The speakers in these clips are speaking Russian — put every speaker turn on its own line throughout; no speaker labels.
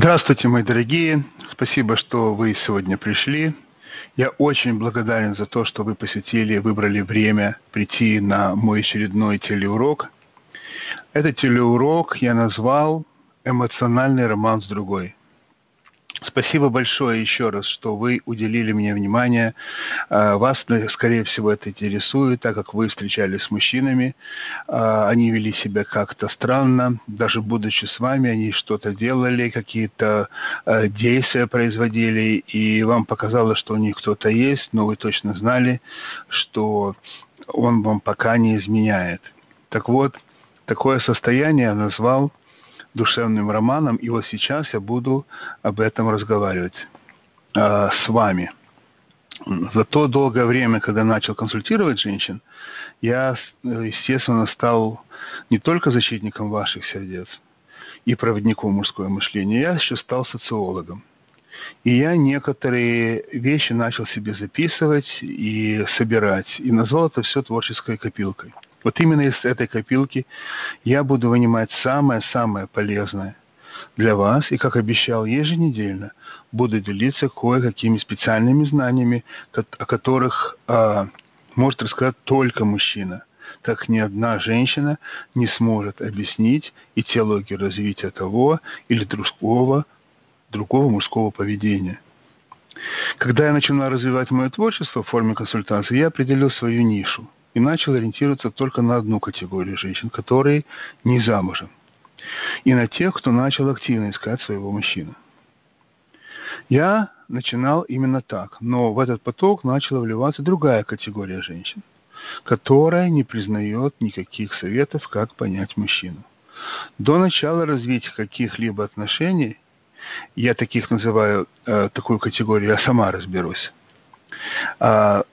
Здравствуйте, мои дорогие. Спасибо, что вы сегодня пришли. Я очень благодарен за то, что вы посетили, выбрали время прийти на мой очередной телеурок. Этот телеурок я назвал «Эмоциональный роман с другой». Спасибо большое еще раз, что вы уделили мне внимание. А, вас, скорее всего, это интересует, так как вы встречались с мужчинами. А, они вели себя как-то странно. Даже будучи с вами, они что-то делали, какие-то а, действия производили, и вам показалось, что у них кто-то есть, но вы точно знали, что он вам пока не изменяет. Так вот, такое состояние я назвал душевным романом, и вот сейчас я буду об этом разговаривать э, с вами. За то долгое время, когда начал консультировать женщин, я, естественно, стал не только защитником ваших сердец и проводником мужского мышления, я еще стал социологом. И я некоторые вещи начал себе записывать и собирать, и назвал это все творческой копилкой – вот именно из этой копилки я буду вынимать самое-самое полезное для вас, и, как обещал, еженедельно буду делиться кое-какими специальными знаниями, о которых а, может рассказать только мужчина. Так ни одна женщина не сможет объяснить и теологию развития того или другого, другого мужского поведения. Когда я начинал развивать мое творчество в форме консультации, я определил свою нишу – и начал ориентироваться только на одну категорию женщин, которые не замужем, и на тех, кто начал активно искать своего мужчину. Я начинал именно так, но в этот поток начала вливаться другая категория женщин, которая не признает никаких советов, как понять мужчину. До начала развития каких-либо отношений, я таких называю, э, такую категорию, я сама разберусь, а,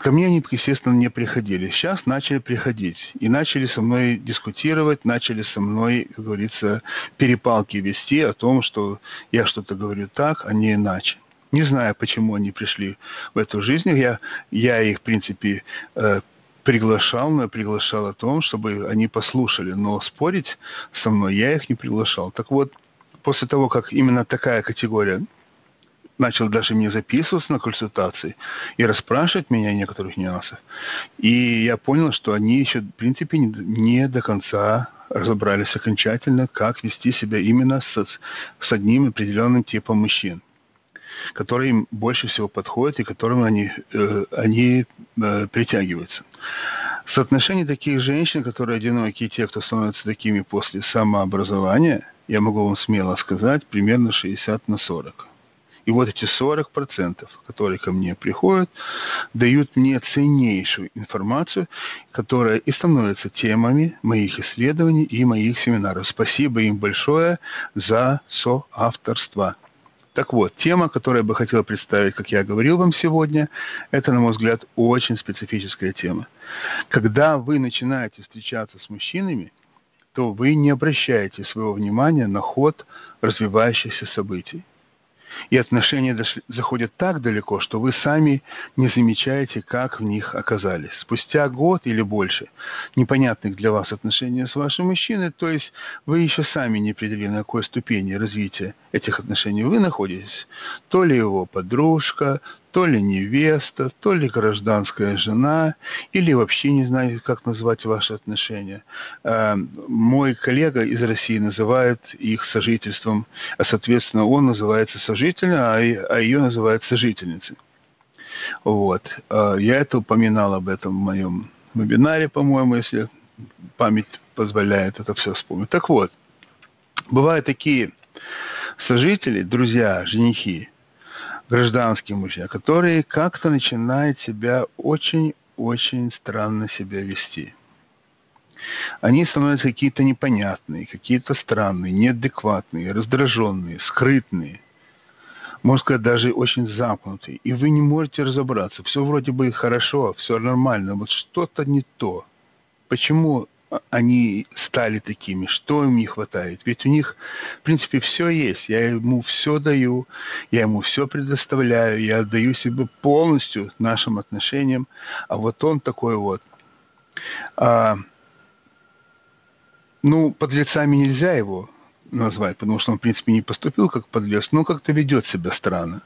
Ко мне они, естественно, не приходили. Сейчас начали приходить. И начали со мной дискутировать, начали со мной, как говорится, перепалки вести о том, что я что-то говорю так, а не иначе. Не знаю, почему они пришли в эту жизнь. Я, я их, в принципе, э, приглашал, но я приглашал о том, чтобы они послушали. Но спорить со мной я их не приглашал. Так вот, после того, как именно такая категория начал даже мне записываться на консультации и расспрашивать меня о некоторых нюансах. И я понял, что они еще, в принципе, не до конца разобрались окончательно, как вести себя именно с, с одним определенным типом мужчин который им больше всего подходит и которым они, э, они э, притягиваются. Соотношение таких женщин, которые одинокие, те, кто становятся такими после самообразования, я могу вам смело сказать, примерно 60 на 40. И вот эти 40%, которые ко мне приходят, дают мне ценнейшую информацию, которая и становится темами моих исследований и моих семинаров. Спасибо им большое за соавторство. Так вот, тема, которую я бы хотел представить, как я говорил вам сегодня, это, на мой взгляд, очень специфическая тема. Когда вы начинаете встречаться с мужчинами, то вы не обращаете своего внимания на ход развивающихся событий. И отношения дошли, заходят так далеко, что вы сами не замечаете, как в них оказались. Спустя год или больше непонятных для вас отношений с вашим мужчиной, то есть вы еще сами не определили, на какой ступени развития этих отношений вы находитесь, то ли его подружка, то ли невеста, то ли гражданская жена, или вообще не знаю, как назвать ваши отношения. Э, мой коллега из России называет их сожительством, а, соответственно, он называется сожителем, а, а ее называют сожительницей. Вот. Э, я это упоминал об этом в моем вебинаре, по-моему, если память позволяет это все вспомнить. Так вот, бывают такие сожители, друзья, женихи, гражданские мужья, которые как-то начинают себя очень-очень странно себя вести. Они становятся какие-то непонятные, какие-то странные, неадекватные, раздраженные, скрытные. Можно сказать, даже очень замкнутые. И вы не можете разобраться. Все вроде бы хорошо, все нормально, вот что-то не то. Почему они стали такими, что им не хватает. Ведь у них, в принципе, все есть. Я ему все даю, я ему все предоставляю, я отдаю себе полностью нашим отношениям, а вот он такой вот. А, ну, под лицами нельзя его назвать, потому что он, в принципе, не поступил как подлец, но как-то ведет себя странно.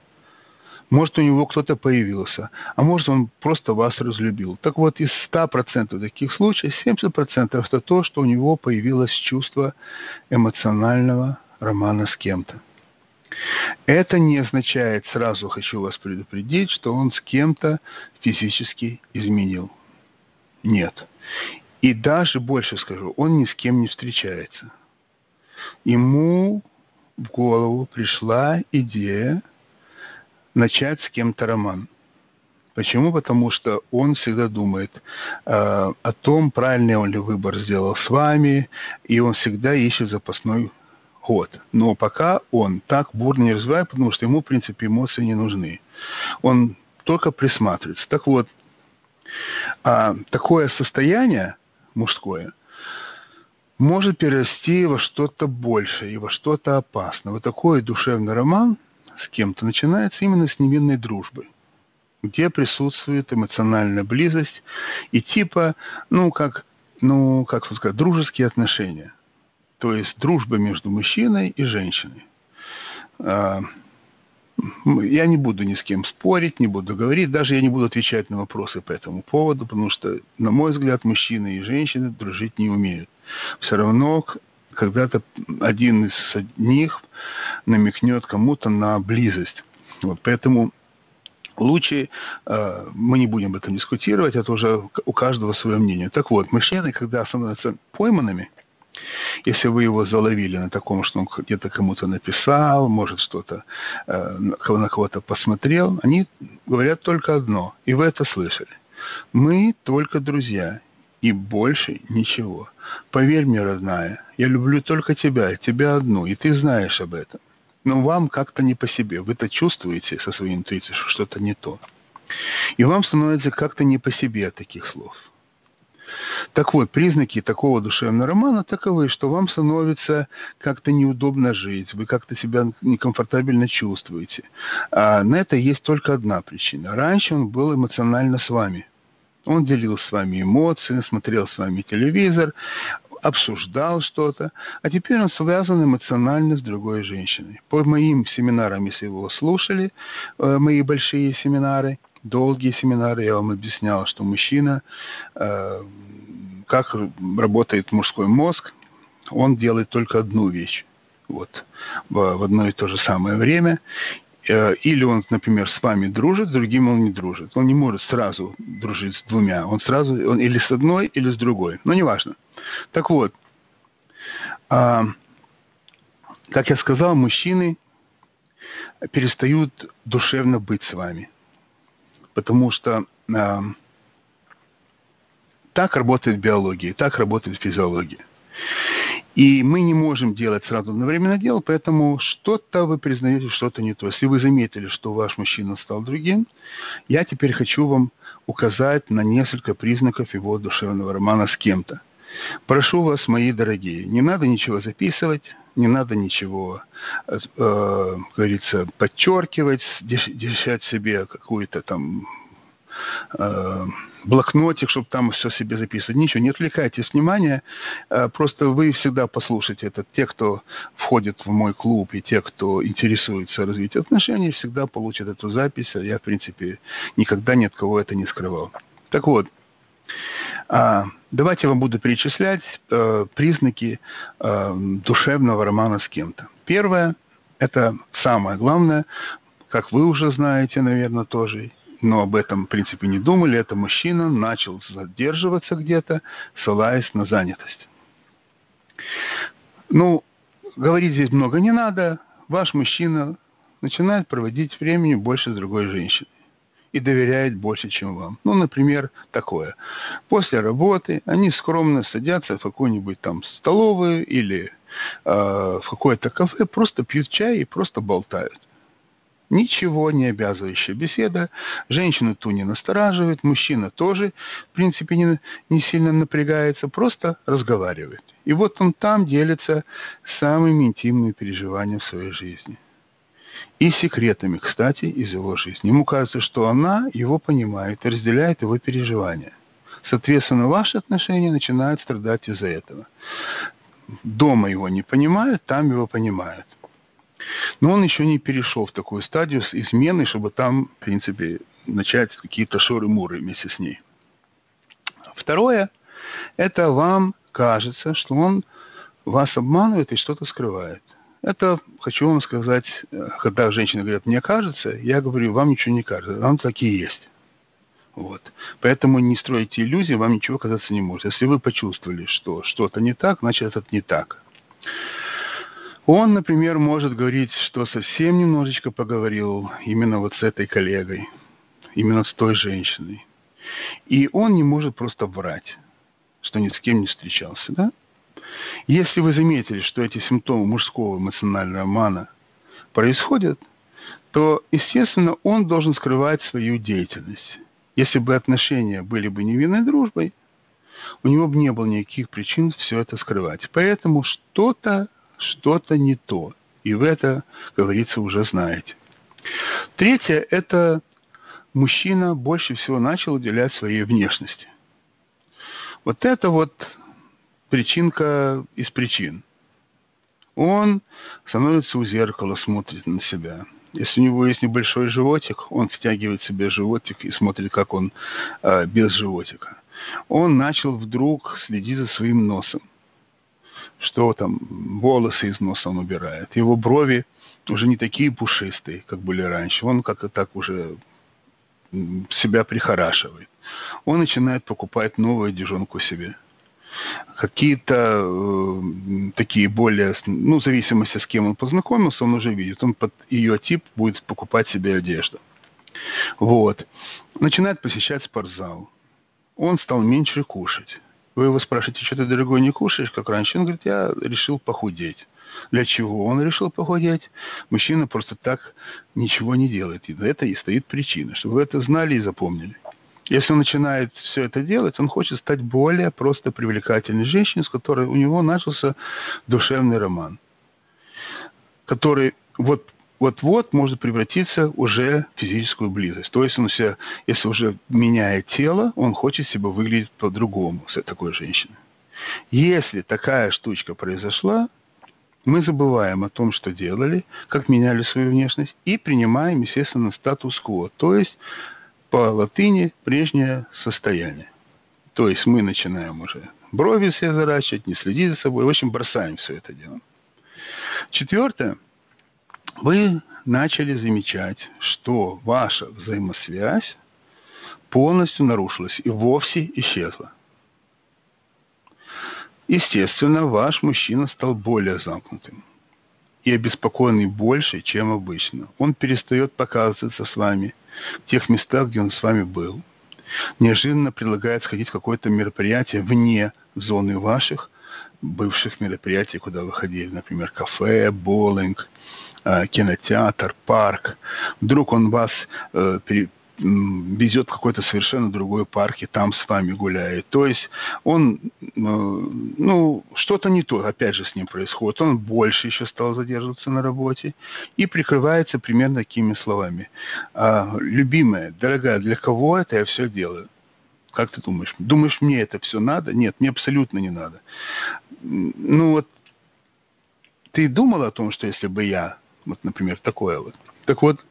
Может, у него кто-то появился, а может, он просто вас разлюбил. Так вот, из 100% таких случаев 70% это то, что у него появилось чувство эмоционального романа с кем-то. Это не означает, сразу хочу вас предупредить, что он с кем-то физически изменил. Нет. И даже больше скажу, он ни с кем не встречается. Ему в голову пришла идея начать с кем-то роман. Почему? Потому что он всегда думает э, о том, правильный он ли выбор сделал с вами, и он всегда ищет запасной ход. Но пока он так бурно не развивает, потому что ему, в принципе, эмоции не нужны. Он только присматривается. Так вот, э, такое состояние мужское может перерасти во что-то большее и во что-то опасное. Вот такой душевный роман – с кем-то начинается именно с невинной дружбы, где присутствует эмоциональная близость и типа, ну, как, ну, как сказать, дружеские отношения. То есть дружба между мужчиной и женщиной. А, я не буду ни с кем спорить, не буду говорить, даже я не буду отвечать на вопросы по этому поводу, потому что, на мой взгляд, мужчины и женщины дружить не умеют. Все равно когда-то один из них намекнет кому-то на близость. Вот, поэтому лучше э, мы не будем об этом дискутировать, это уже у каждого свое мнение. Так вот, мужчины, когда становятся пойманными, если вы его заловили на таком, что он где-то кому-то написал, может что-то э, на кого-то посмотрел, они говорят только одно, и вы это слышали. Мы только друзья, и больше ничего. Поверь мне, родная, я люблю только тебя, тебя одну, и ты знаешь об этом. Но вам как-то не по себе. Вы-то чувствуете со своей интуицией, что что-то не то. И вам становится как-то не по себе от таких слов. Так вот, признаки такого душевного романа таковы, что вам становится как-то неудобно жить, вы как-то себя некомфортабельно чувствуете. А на это есть только одна причина. Раньше он был эмоционально с вами – он делил с вами эмоции, смотрел с вами телевизор, обсуждал что-то, а теперь он связан эмоционально с другой женщиной. По моим семинарам, если вы его слушали, э, мои большие семинары, долгие семинары, я вам объяснял, что мужчина, э, как работает мужской мозг, он делает только одну вещь вот, в одно и то же самое время. Э, или он, например, с вами дружит, с другим он не дружит. Он не может сразу дружить с двумя. Он сразу, он или с одной, или с другой. Но неважно. Так вот, а, как я сказал, мужчины перестают душевно быть с вами. Потому что а, так работает биология, так работает физиология. И мы не можем делать сразу одновременно дело, поэтому что-то вы признаете, что-то не то. Если вы заметили, что ваш мужчина стал другим, я теперь хочу вам указать на несколько признаков его душевного романа с кем-то. Прошу вас, мои дорогие, не надо ничего записывать, не надо ничего, э, говорится, подчеркивать, держать себе какую-то там э, блокнотик, чтобы там все себе записывать. Ничего, не отвлекайтесь внимания. Э, просто вы всегда послушайте это. Те, кто входит в мой клуб, и те, кто интересуется развитием отношений, всегда получат эту запись. Я, в принципе, никогда ни от кого это не скрывал. Так вот, а, давайте я вам буду перечислять э, признаки э, душевного романа с кем-то. Первое, это самое главное, как вы уже знаете, наверное, тоже, но об этом, в принципе, не думали. Это мужчина начал задерживаться где-то, ссылаясь на занятость. Ну, говорить здесь много не надо. Ваш мужчина начинает проводить времени больше с другой женщиной и доверяет больше, чем вам. Ну, например, такое. После работы они скромно садятся в какую-нибудь там столовую или э, в какое-то кафе, просто пьют чай и просто болтают. Ничего не обязывающая беседа. Женщину ту не настораживает, мужчина тоже, в принципе, не, не сильно напрягается, просто разговаривает. И вот он там делится самыми интимными переживаниями в своей жизни. И секретами, кстати, из его жизни. Ему кажется, что она его понимает и разделяет его переживания. Соответственно, ваши отношения начинают страдать из-за этого. дома его не понимают, там его понимают. Но он еще не перешел в такую стадию с измены, чтобы там, в принципе, начать какие-то шоры-муры вместе с ней. Второе, это вам кажется, что он вас обманывает и что-то скрывает. Это, хочу вам сказать, э, когда женщины говорят, мне кажется, я говорю, вам ничего не кажется, вам такие есть. Вот. Поэтому не стройте иллюзии, вам ничего казаться не может. Если вы почувствовали, что что-то не так, значит это не так. Он, например, может говорить, что совсем немножечко поговорил именно вот с этой коллегой, именно с той женщиной. И он не может просто врать, что ни с кем не встречался, да? Если вы заметили, что эти симптомы мужского эмоционального обмана происходят, то, естественно, он должен скрывать свою деятельность. Если бы отношения были бы невинной дружбой, у него бы не было никаких причин все это скрывать. Поэтому что-то, что-то не то. И вы это, говорится, уже знаете. Третье – это мужчина больше всего начал уделять своей внешности. Вот это вот причинка из причин. Он становится у зеркала, смотрит на себя. Если у него есть небольшой животик, он втягивает себе животик и смотрит, как он э, без животика. Он начал вдруг следить за своим носом. Что там, волосы из носа он убирает. Его брови уже не такие пушистые, как были раньше. Он как-то так уже себя прихорашивает. Он начинает покупать новую одежонку себе какие-то э, такие более, ну, в зависимости с кем он познакомился, он уже видит, он под ее тип будет покупать себе одежду. Вот. Начинает посещать спортзал. Он стал меньше кушать. Вы его спрашиваете, что ты, дорогой, не кушаешь, как раньше? Он говорит, я решил похудеть. Для чего он решил похудеть? Мужчина просто так ничего не делает. И это и стоит причина, чтобы вы это знали и запомнили. Если он начинает все это делать, он хочет стать более просто привлекательной женщиной, с которой у него начался душевный роман, который вот вот-вот может превратиться уже в физическую близость. То есть он себя, если уже меняет тело, он хочет себя выглядеть по-другому с такой женщиной. Если такая штучка произошла, мы забываем о том, что делали, как меняли свою внешность, и принимаем, естественно, статус-кво. То есть по латыни прежнее состояние. То есть мы начинаем уже брови все заращивать, не следить за собой. В общем, бросаем все это дело. Четвертое. Вы начали замечать, что ваша взаимосвязь полностью нарушилась и вовсе исчезла. Естественно, ваш мужчина стал более замкнутым и обеспокоенный больше, чем обычно. Он перестает показываться с вами в тех местах, где он с вами был. Неожиданно предлагает сходить в какое-то мероприятие вне зоны ваших бывших мероприятий, куда вы ходили, например, кафе, боулинг, кинотеатр, парк. Вдруг он вас э, везет в какой-то совершенно другой парк и там с вами гуляет. То есть он, э, ну, что-то не то, опять же, с ним происходит. Он больше еще стал задерживаться на работе и прикрывается примерно такими словами. «А, любимая, дорогая, для кого это я все делаю? Как ты думаешь? Думаешь, мне это все надо? Нет, мне абсолютно не надо. Ну вот, ты думал о том, что если бы я, вот, например, такое вот. Так вот,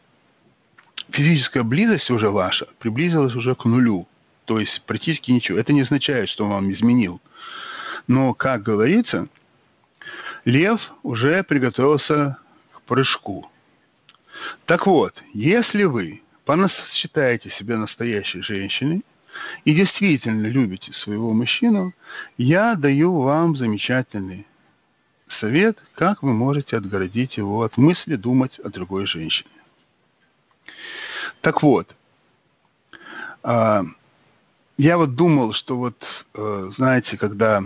физическая близость уже ваша приблизилась уже к нулю. То есть практически ничего. Это не означает, что он вам изменил. Но, как говорится, лев уже приготовился к прыжку. Так вот, если вы считаете себя настоящей женщиной и действительно любите своего мужчину, я даю вам замечательный совет, как вы можете отгородить его от мысли думать о другой женщине. Так вот, а, я вот думал, что вот, э, знаете, когда...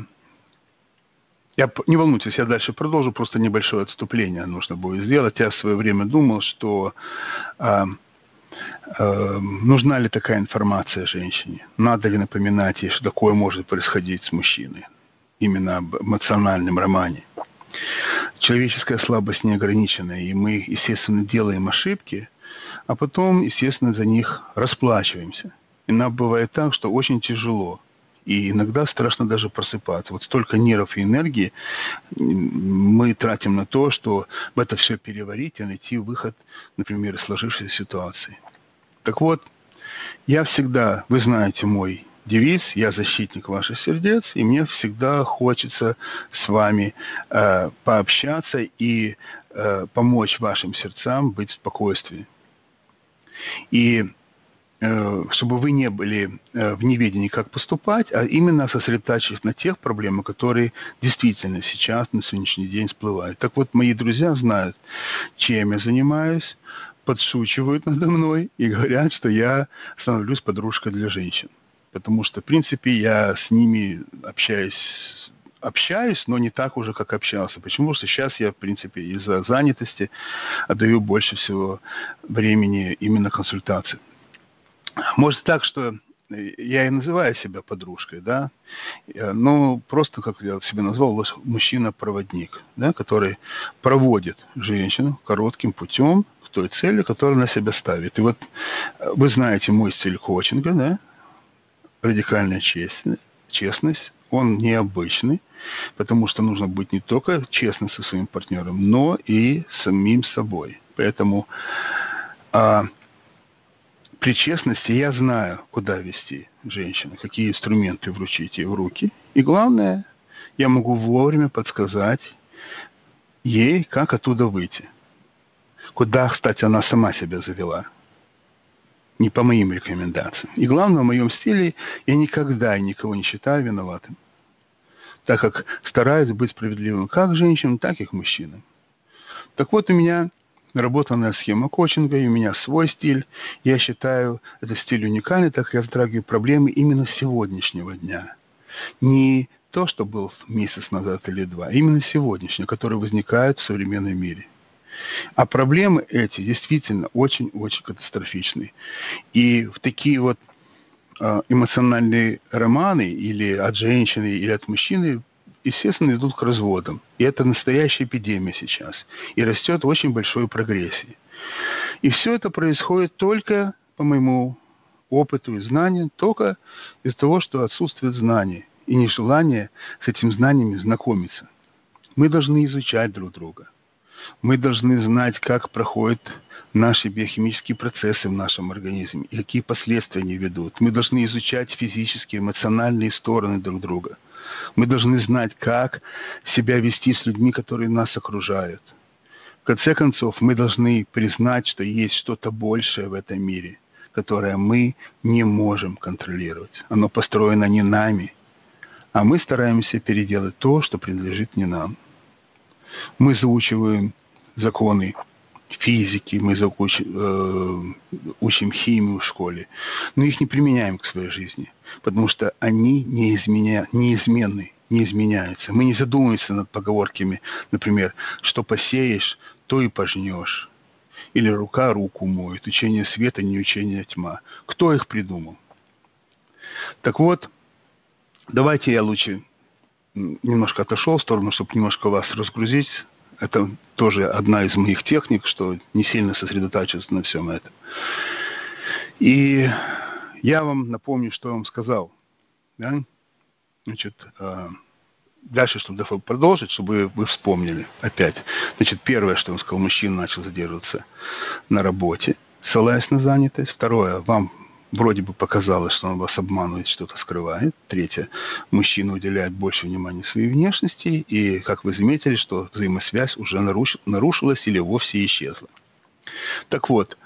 Я, не волнуйтесь, я дальше продолжу, просто небольшое отступление нужно будет сделать. Я в свое время думал, что а, а, нужна ли такая информация женщине, надо ли напоминать ей, что такое может происходить с мужчиной, именно об эмоциональном романе. Человеческая слабость неограниченная, и мы, естественно, делаем ошибки – а потом, естественно, за них расплачиваемся. И нам бывает так, что очень тяжело И иногда страшно даже просыпаться. Вот столько нервов и энергии мы тратим на то, что это все переварить и найти выход, например, из сложившейся ситуации. Так вот, я всегда, вы знаете мой девиз «Я защитник ваших сердец», и мне всегда хочется с вами э, пообщаться и э, помочь вашим сердцам быть в спокойствии. И э, чтобы вы не были э, в неведении, как поступать, а именно сосредотачиваясь на тех проблемах, которые действительно сейчас, на сегодняшний день всплывают. Так вот, мои друзья знают, чем я занимаюсь, подшучивают надо мной и говорят, что я становлюсь подружкой для женщин потому что, в принципе, я с ними общаюсь общаюсь, но не так уже, как общался. Почему? Потому что сейчас я, в принципе, из-за занятости отдаю больше всего времени именно консультации. Может так, что я и называю себя подружкой, да, но просто, как я себя назвал, мужчина-проводник, да, который проводит женщину коротким путем к той цели, которую она себя ставит. И вот вы знаете мой стиль коучинга, да, радикальная честность, он необычный, потому что нужно быть не только честным со своим партнером, но и самим собой. Поэтому а, при честности я знаю, куда вести женщину, какие инструменты вручить ей в руки. И главное, я могу вовремя подсказать ей, как оттуда выйти. Куда, кстати, она сама себя завела – не по моим рекомендациям. И главное, в моем стиле я никогда никого не считаю виноватым, так как стараюсь быть справедливым как женщинам, так и к мужчинам. Так вот, у меня наработанная схема коучинга, и у меня свой стиль. Я считаю этот стиль уникальный, так как я затрагиваю проблемы именно сегодняшнего дня. Не то, что был месяц назад или два, а именно сегодняшний, который возникает в современном мире – а проблемы эти действительно очень-очень катастрофичны. И в такие вот а, эмоциональные романы или от женщины, или от мужчины, естественно, идут к разводам. И это настоящая эпидемия сейчас. И растет очень большой прогрессии. И все это происходит только, по моему опыту и знанию, только из-за того, что отсутствует знание и нежелание с этим знаниями знакомиться. Мы должны изучать друг друга – мы должны знать, как проходят наши биохимические процессы в нашем организме и какие последствия они ведут. Мы должны изучать физические, эмоциональные стороны друг друга. Мы должны знать, как себя вести с людьми, которые нас окружают. В конце концов, мы должны признать, что есть что-то большее в этом мире, которое мы не можем контролировать. Оно построено не нами, а мы стараемся переделать то, что принадлежит не нам. Мы заучиваем законы физики, мы заучим, э, учим химию в школе, но их не применяем к своей жизни, потому что они не изменя, неизменны, не изменяются. Мы не задумываемся над поговорками, например, что посеешь, то и пожнешь. Или рука руку моет, учение света, не учение тьма. Кто их придумал? Так вот, давайте я лучше немножко отошел в сторону, чтобы немножко вас разгрузить. Это тоже одна из моих техник, что не сильно сосредотачиваться на всем этом. И я вам напомню, что я вам сказал. Да? Значит, а, дальше, чтобы продолжить, чтобы вы вспомнили опять. Значит, первое, что он сказал, мужчина начал задерживаться на работе, ссылаясь на занятость. Второе, вам вроде бы показалось, что он вас обманывает, что-то скрывает. Третье, мужчина уделяет больше внимания своей внешности, и, как вы заметили, что взаимосвязь уже наруш... нарушилась или вовсе исчезла. Так вот,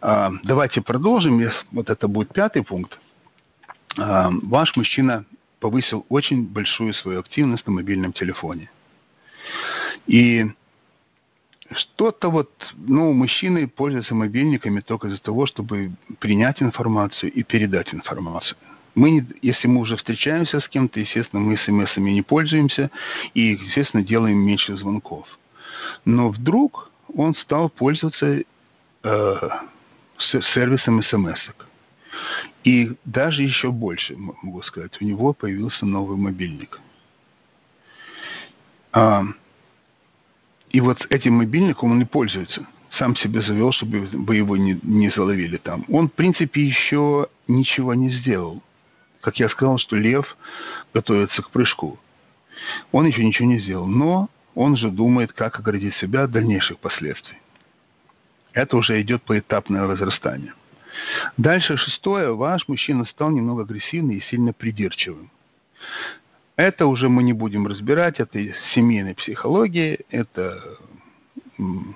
а, давайте продолжим. Вот это будет пятый пункт. А, ваш мужчина повысил очень большую свою активность на мобильном телефоне. И что-то вот, ну, мужчины пользуются мобильниками только из-за того, чтобы принять информацию и передать информацию. Мы, не, если мы уже встречаемся с кем-то, естественно, мы смс-ами не пользуемся и, естественно, делаем меньше звонков. Но вдруг он стал пользоваться э, сервисом смс -ок. И даже еще больше, могу сказать, у него появился новый мобильник. А, и вот этим мобильником он и пользуется. Сам себе завел, чтобы бы его не, не заловили там. Он, в принципе, еще ничего не сделал. Как я сказал, что лев готовится к прыжку. Он еще ничего не сделал, но он же думает, как оградить себя от дальнейших последствий. Это уже идет поэтапное возрастание. Дальше шестое. Ваш мужчина стал немного агрессивным и сильно придирчивым. Это уже мы не будем разбирать, это семейная психология, это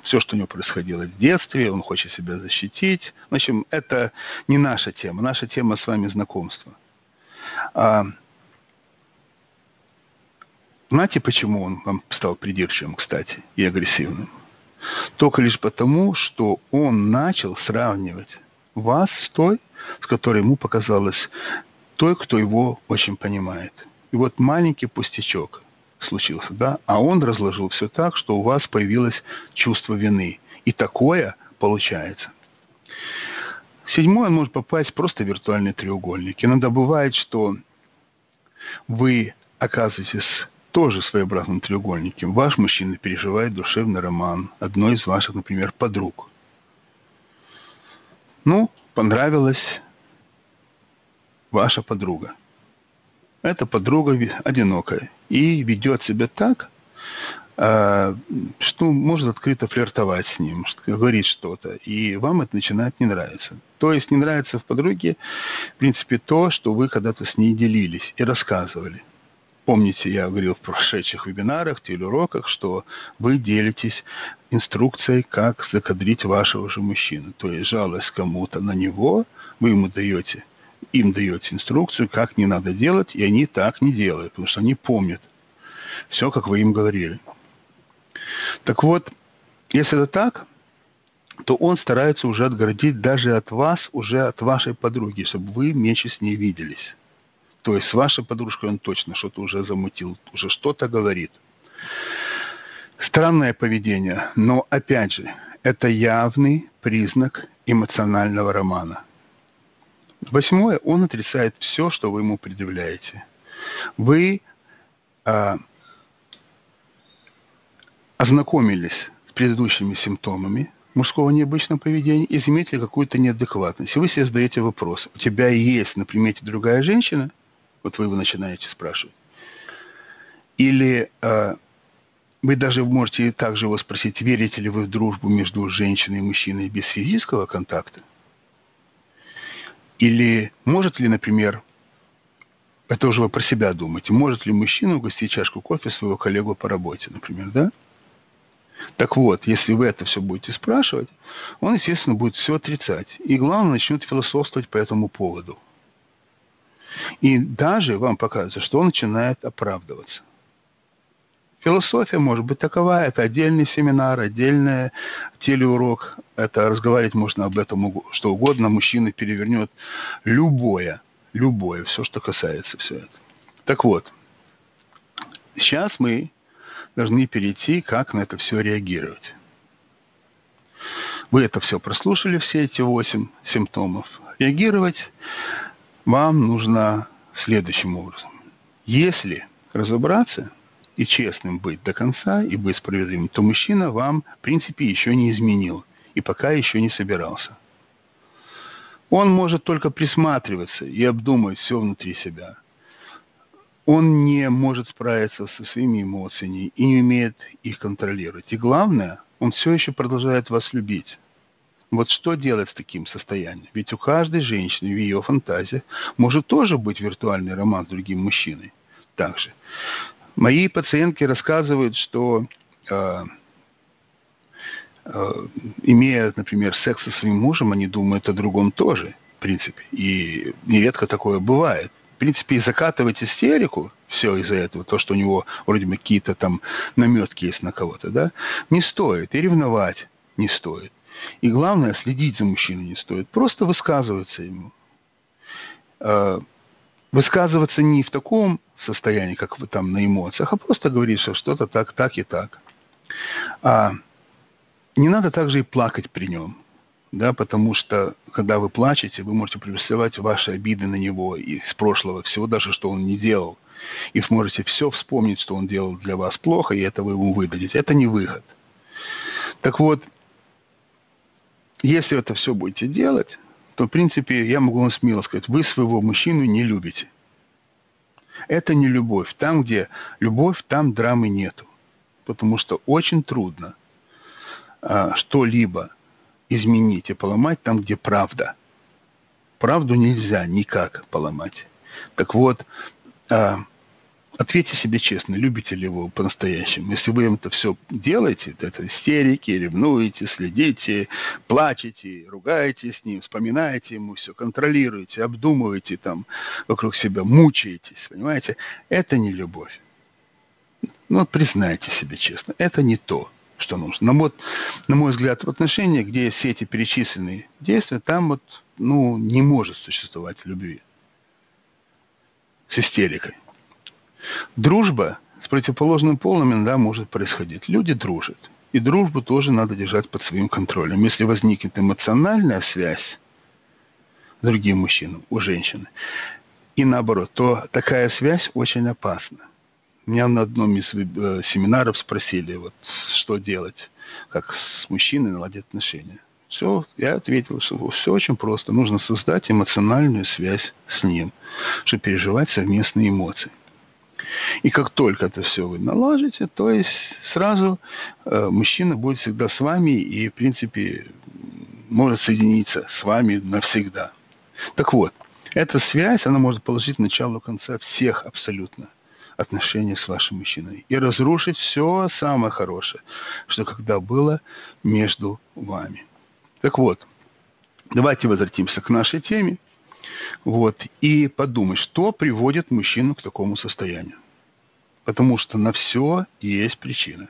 все, что у него происходило в детстве, он хочет себя защитить. В общем, это не наша тема. Наша тема с вами знакомство. А, знаете, почему он вам стал придирчивым, кстати, и агрессивным? Только лишь потому, что он начал сравнивать вас с той, с которой ему показалось той, кто его очень понимает. И вот маленький пустячок случился, да, а он разложил все так, что у вас появилось чувство вины. И такое получается. Седьмое, он может попасть просто виртуальный треугольник. Иногда бывает, что вы оказываетесь тоже своеобразным треугольником. Ваш мужчина переживает душевный роман одной из ваших, например, подруг. Ну, понравилась ваша подруга. Эта подруга одинокая и ведет себя так, а, что может открыто флиртовать с ним, говорить что-то, и вам это начинает не нравиться. То есть не нравится в подруге, в принципе, то, что вы когда-то с ней делились и рассказывали. Помните, я говорил в прошедших вебинарах, телеуроках, что вы делитесь инструкцией, как закадрить вашего же мужчину. То есть жалость кому-то на него, вы ему даете, им даете инструкцию, как не надо делать, и они так не делают, потому что они помнят все, как вы им говорили. Так вот, если это так, то он старается уже отгородить даже от вас, уже от вашей подруги, чтобы вы меньше с ней виделись. То есть с вашей подружкой он точно что-то уже замутил, уже что-то говорит. Странное поведение, но опять же, это явный признак эмоционального романа. Восьмое, он отрицает все, что вы ему предъявляете. Вы а, ознакомились с предыдущими симптомами мужского необычного поведения и заметили какую-то неадекватность. И вы себе задаете вопрос, у тебя есть на примете другая женщина – вот вы его начинаете спрашивать. Или э, вы даже можете также его спросить, верите ли вы в дружбу между женщиной и мужчиной без физического контакта? Или может ли, например, это уже вы про себя думаете, может ли мужчина угостить чашку кофе своего коллегу по работе, например, да? Так вот, если вы это все будете спрашивать, он, естественно, будет все отрицать. И главное, начнет философствовать по этому поводу – и даже вам показывается, что он начинает оправдываться. Философия может быть такова, это отдельный семинар, отдельный телеурок, это разговаривать можно об этом что угодно, мужчина перевернет любое, любое, все, что касается все это. Так вот, сейчас мы должны перейти, как на это все реагировать. Вы это все прослушали, все эти восемь симптомов. Реагировать вам нужно следующим образом. Если разобраться и честным быть до конца, и быть справедливым, то мужчина вам, в принципе, еще не изменил, и пока еще не собирался. Он может только присматриваться и обдумывать все внутри себя. Он не может справиться со своими эмоциями и не умеет их контролировать. И главное, он все еще продолжает вас любить. Вот что делать с таким состоянием? Ведь у каждой женщины в ее фантазии может тоже быть виртуальный роман с другим мужчиной. Также. Мои пациентки рассказывают, что э, э, имея, например, секс со своим мужем, они думают о другом тоже, в принципе. И нередко такое бывает. В принципе, и закатывать истерику, все из-за этого, то, что у него вроде бы какие-то там наметки есть на кого-то, да, не стоит. И ревновать не стоит. И главное, следить за мужчиной не стоит. Просто высказываться ему. Высказываться не в таком состоянии, как вы там на эмоциях, а просто говорить, что что-то так, так и так. А не надо также и плакать при нем. Да, потому что, когда вы плачете, вы можете приписывать ваши обиды на него и с прошлого, всего даже, что он не делал. И сможете все вспомнить, что он делал для вас плохо, и это вы ему выдадите. Это не выход. Так вот, если это все будете делать, то, в принципе, я могу вам смело сказать, вы своего мужчину не любите. Это не любовь. Там, где любовь, там драмы нету. Потому что очень трудно а, что-либо изменить и поломать там, где правда. Правду нельзя никак поломать. Так вот, а, ответьте себе честно, любите ли вы его по-настоящему. Если вы это все делаете, это истерики, ревнуете, следите, плачете, ругаете с ним, вспоминаете ему все, контролируете, обдумываете там вокруг себя, мучаетесь, понимаете, это не любовь. Ну, признайте себе честно, это не то, что нужно. Но вот, на мой взгляд, в отношениях, где все эти перечисленные действия, там вот, ну, не может существовать любви с истерикой. Дружба с противоположным полом иногда может происходить. Люди дружат. И дружбу тоже надо держать под своим контролем. Если возникнет эмоциональная связь с другим мужчиной, у женщины, и наоборот, то такая связь очень опасна. Меня на одном из э, семинаров спросили, вот, что делать, как с мужчиной наладить отношения. Все, я ответил, что все очень просто. Нужно создать эмоциональную связь с ним, чтобы переживать совместные эмоции. И как только это все вы наложите, то есть сразу э, мужчина будет всегда с вами и, в принципе, может соединиться с вами навсегда. Так вот, эта связь, она может положить начало конца всех абсолютно отношений с вашим мужчиной и разрушить все самое хорошее, что когда было между вами. Так вот, давайте возвратимся к нашей теме. Вот, и подумать, что приводит мужчину к такому состоянию. Потому что на все есть причина.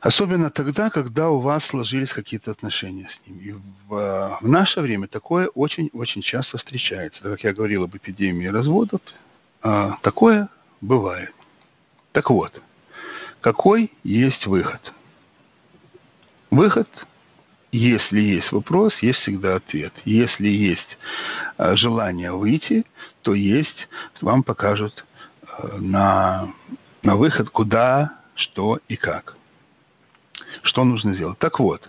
Особенно тогда, когда у вас сложились какие-то отношения с ним. И в, в наше время такое очень-очень часто встречается. Как я говорил об эпидемии разводов, а, такое бывает. Так вот, какой есть выход? Выход если есть вопрос, есть всегда ответ. Если есть э, желание выйти, то есть, вам покажут э, на, на выход, куда, что и как. Что нужно сделать. Так вот,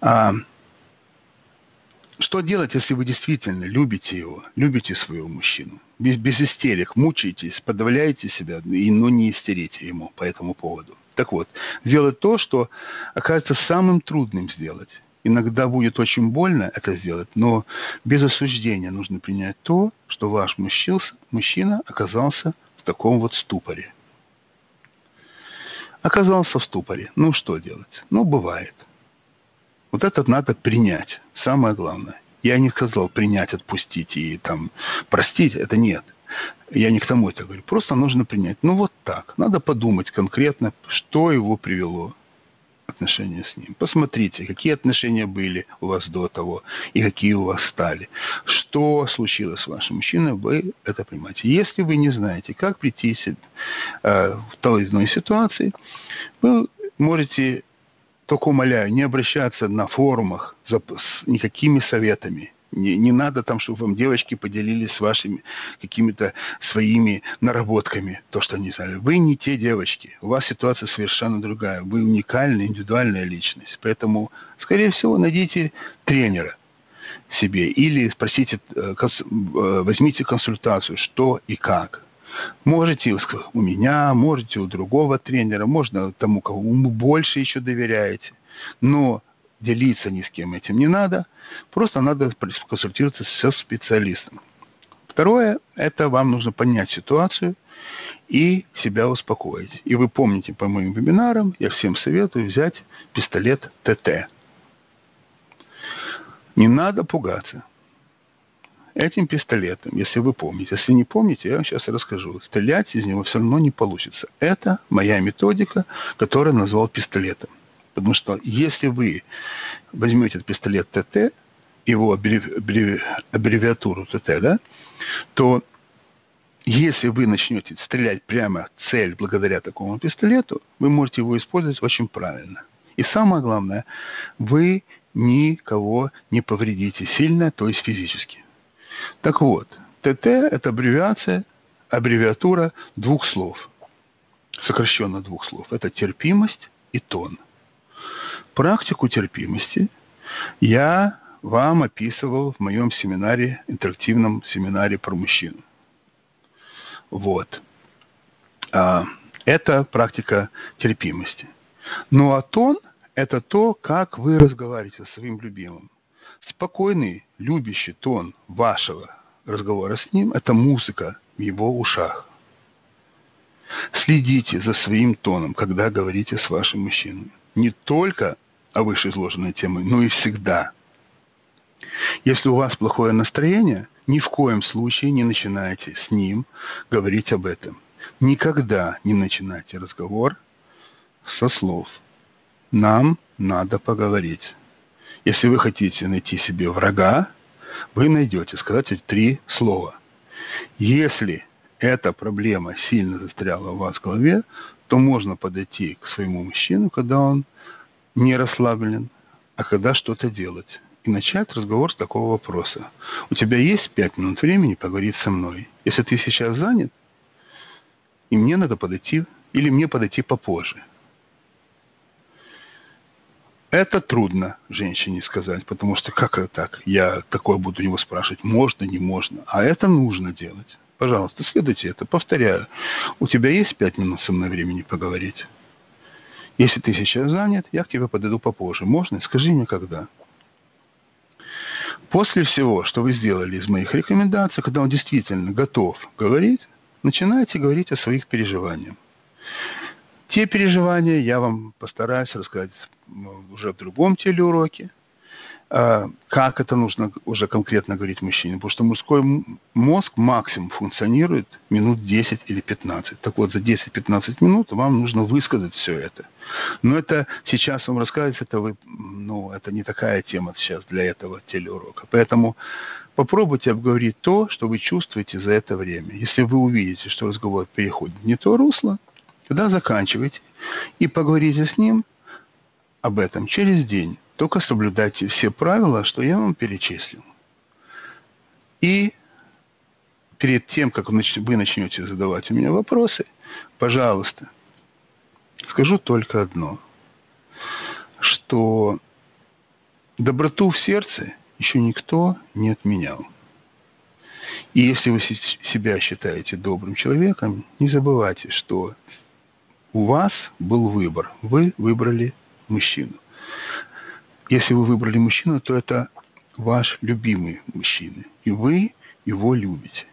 а, что делать, если вы действительно любите его, любите своего мужчину? Без, без истерик, мучаетесь, подавляете себя, и, но не истерите ему по этому поводу. Так вот, сделать то, что окажется самым трудным сделать. Иногда будет очень больно это сделать, но без осуждения нужно принять то, что ваш мужчина, мужчина оказался в таком вот ступоре. Оказался в ступоре. Ну, что делать? Ну, бывает. Вот это надо принять. Самое главное. Я не сказал принять, отпустить и там простить. Это нет. Я не к тому это говорю. Просто нужно принять. Ну вот так. Надо подумать конкретно, что его привело отношения с ним. Посмотрите, какие отношения были у вас до того и какие у вас стали. Что случилось с вашим мужчиной, вы это понимаете. Если вы не знаете, как прийти э, в той или иной ситуации, вы можете только умоляю, не обращаться на форумах за, с никакими советами. Не, не надо там, чтобы вам девочки поделились вашими какими-то своими наработками, то, что они знали. Вы не те девочки, у вас ситуация совершенно другая. Вы уникальная, индивидуальная личность. Поэтому, скорее всего, найдите тренера себе или спросите, э, э, возьмите консультацию, что и как. Можете у меня, можете у другого тренера, можно тому, кому больше еще доверяете. Но делиться ни с кем этим не надо. Просто надо консультироваться со специалистом. Второе, это вам нужно понять ситуацию и себя успокоить. И вы помните по моим вебинарам, я всем советую взять пистолет ТТ. Не надо пугаться этим пистолетом, если вы помните. Если не помните, я вам сейчас расскажу. Стрелять из него все равно не получится. Это моя методика, которую назвал пистолетом. Потому что если вы возьмете этот пистолет ТТ, его аббревиатуру ТТ, да, то если вы начнете стрелять прямо в цель благодаря такому пистолету, вы можете его использовать очень правильно. И самое главное, вы никого не повредите сильно, то есть физически. Так вот, ТТ – это аббревиация, аббревиатура двух слов, сокращенно двух слов. Это терпимость и тон. Практику терпимости я вам описывал в моем семинаре, интерактивном семинаре про мужчину. Вот. А, это практика терпимости. Ну а тон – это то, как вы разговариваете со своим любимым. Спокойный, любящий тон вашего разговора с ним – это музыка в его ушах. Следите за своим тоном, когда говорите с вашим мужчиной. Не только о вышеизложенной теме, но и всегда. Если у вас плохое настроение, ни в коем случае не начинайте с ним говорить об этом. Никогда не начинайте разговор со слов. Нам надо поговорить. Если вы хотите найти себе врага, вы найдете, сказать три слова. Если эта проблема сильно застряла у вас в голове, то можно подойти к своему мужчину, когда он не расслаблен, а когда что-то делать. И начать разговор с такого вопроса. У тебя есть пять минут времени поговорить со мной? Если ты сейчас занят, и мне надо подойти, или мне подойти попозже – это трудно женщине сказать, потому что как это так? Я такое буду его спрашивать, можно, не можно. А это нужно делать. Пожалуйста, следуйте это. Повторяю, у тебя есть пять минут со мной времени поговорить? Если ты сейчас занят, я к тебе подойду попозже. Можно? Скажи мне, когда. После всего, что вы сделали из моих рекомендаций, когда он действительно готов говорить, начинайте говорить о своих переживаниях. Те переживания я вам постараюсь рассказать уже в другом телеуроке. А, как это нужно уже конкретно говорить мужчине? Потому что мужской мозг максимум функционирует минут 10 или 15. Так вот, за 10-15 минут вам нужно высказать все это. Но это сейчас вам рассказать, это, вы, ну, это не такая тема сейчас для этого телеурока. Поэтому попробуйте обговорить то, что вы чувствуете за это время. Если вы увидите, что разговор переходит не то русло, Тогда заканчивайте и поговорите с ним об этом через день. Только соблюдайте все правила, что я вам перечислил. И перед тем, как вы начнете задавать у меня вопросы, пожалуйста, скажу только одно, что доброту в сердце еще никто не отменял. И если вы себя считаете добрым человеком, не забывайте, что у вас был выбор. Вы выбрали мужчину. Если вы выбрали мужчину, то это ваш любимый мужчина. И вы его любите.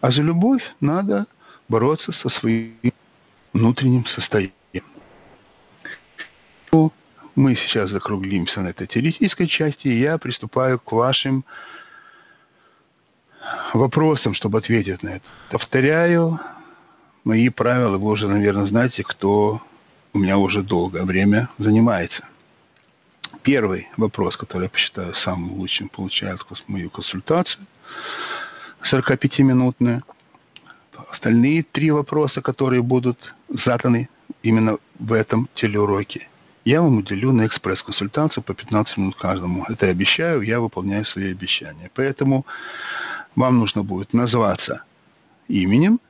А за любовь надо бороться со своим внутренним состоянием. Ну, мы сейчас закруглимся на этой теоретической части, и я приступаю к вашим вопросам, чтобы ответить на это. Повторяю, мои правила вы уже, наверное, знаете, кто у меня уже долгое время занимается. Первый вопрос, который я посчитаю самым лучшим, получает мою консультацию, 45-минутную. Остальные три вопроса, которые будут заданы именно в этом телеуроке, я вам уделю на экспресс-консультацию по 15 минут каждому. Это я обещаю, я выполняю свои обещания. Поэтому вам нужно будет назваться именем,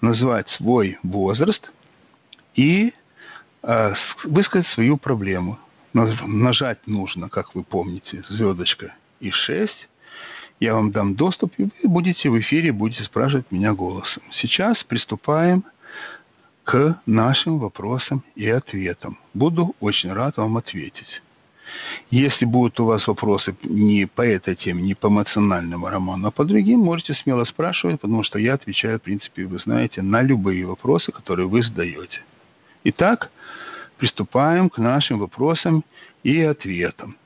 назвать свой возраст и э, высказать свою проблему. Нажать нужно, как вы помните, звездочка и 6. Я вам дам доступ, и вы будете в эфире, будете спрашивать меня голосом. Сейчас приступаем к нашим вопросам и ответам. Буду очень рад вам ответить. Если будут у вас вопросы не по этой теме, не по эмоциональному роману, а по другим, можете смело спрашивать, потому что я отвечаю, в принципе, вы знаете, на любые вопросы, которые вы задаете. Итак, приступаем к нашим вопросам и ответам.